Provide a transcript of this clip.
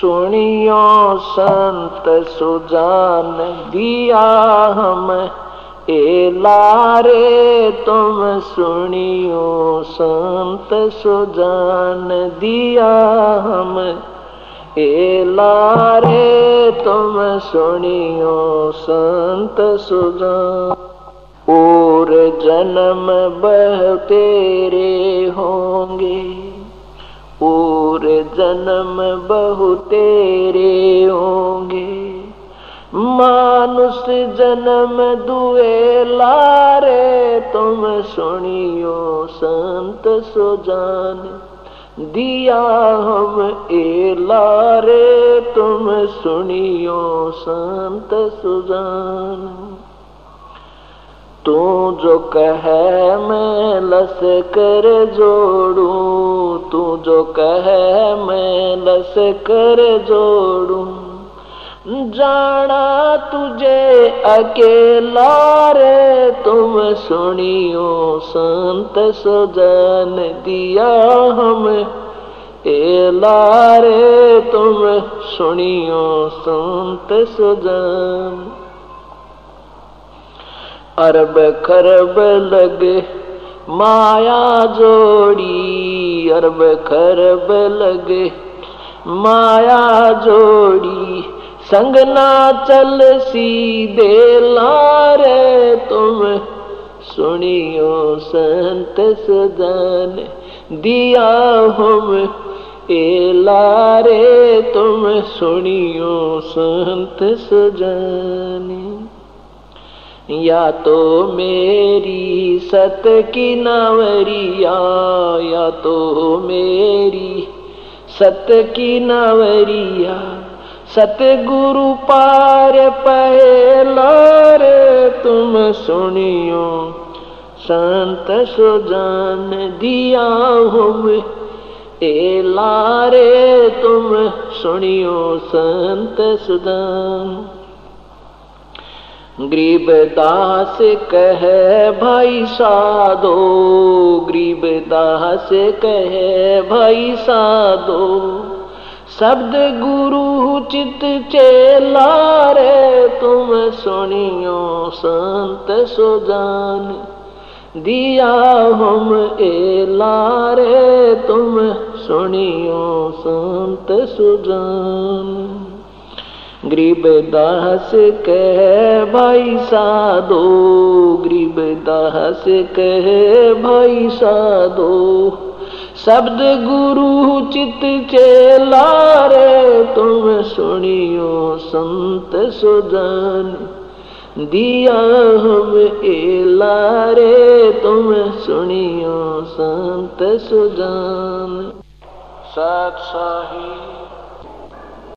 सुनियो संत सुजान दिया हम। ए लारे तुम सुनियो संत सुजान दिया हम। ए लारे तुम सुनियो संत सुजान। और जन्म बह तेरे होंगे। और जन्म बहु तेरे होंगे। मानुष जन्म दुए लारे, तुम सुनियो संत सुजान। दिया हम ए लारे, तुम सुनियो संत सुजान। तू जो कहे मैं लस कर जोड़ू, तू जो कहे मैं लस कर जोड़ू। जाना तुझे अकेला रे, तुम सुनियो संत सजन दिया हम। ए लारे, तुम सुनियो संत सजन। अरब खरब लगे, माया जोड़ी अरब खरब लगे। माया जोड़ी, संग ना चल सीधे लारे तुम। सुनियो संत सदन दिया हम ए लारे तुम। सुनियो संत सजानी। या तो मेरी सत की नवरिया, या तो मेरी सत की नवरिया। सतगुरु पार पहला रे, तुम सुनियो। संत सुजान दिया हम ए लारे तुम सुनियो, संत सुदान गरीब दास कह, भाई साधो गरीब दास कह, भाई साधो, शब्द गुरु चित चेला रे, तुम सुनियो संत सुजान। दिया हम ए लारे तुम सुनियो संत सुजान। गरीब दास कह, भाई साधो, गरीब दास कह, भाई साधो, शब्द गुरु चित चेला रे, तुम सुनियो संत सुजान। दिया हम ए लारे, तुम सुनियो संत सुजान। सत साही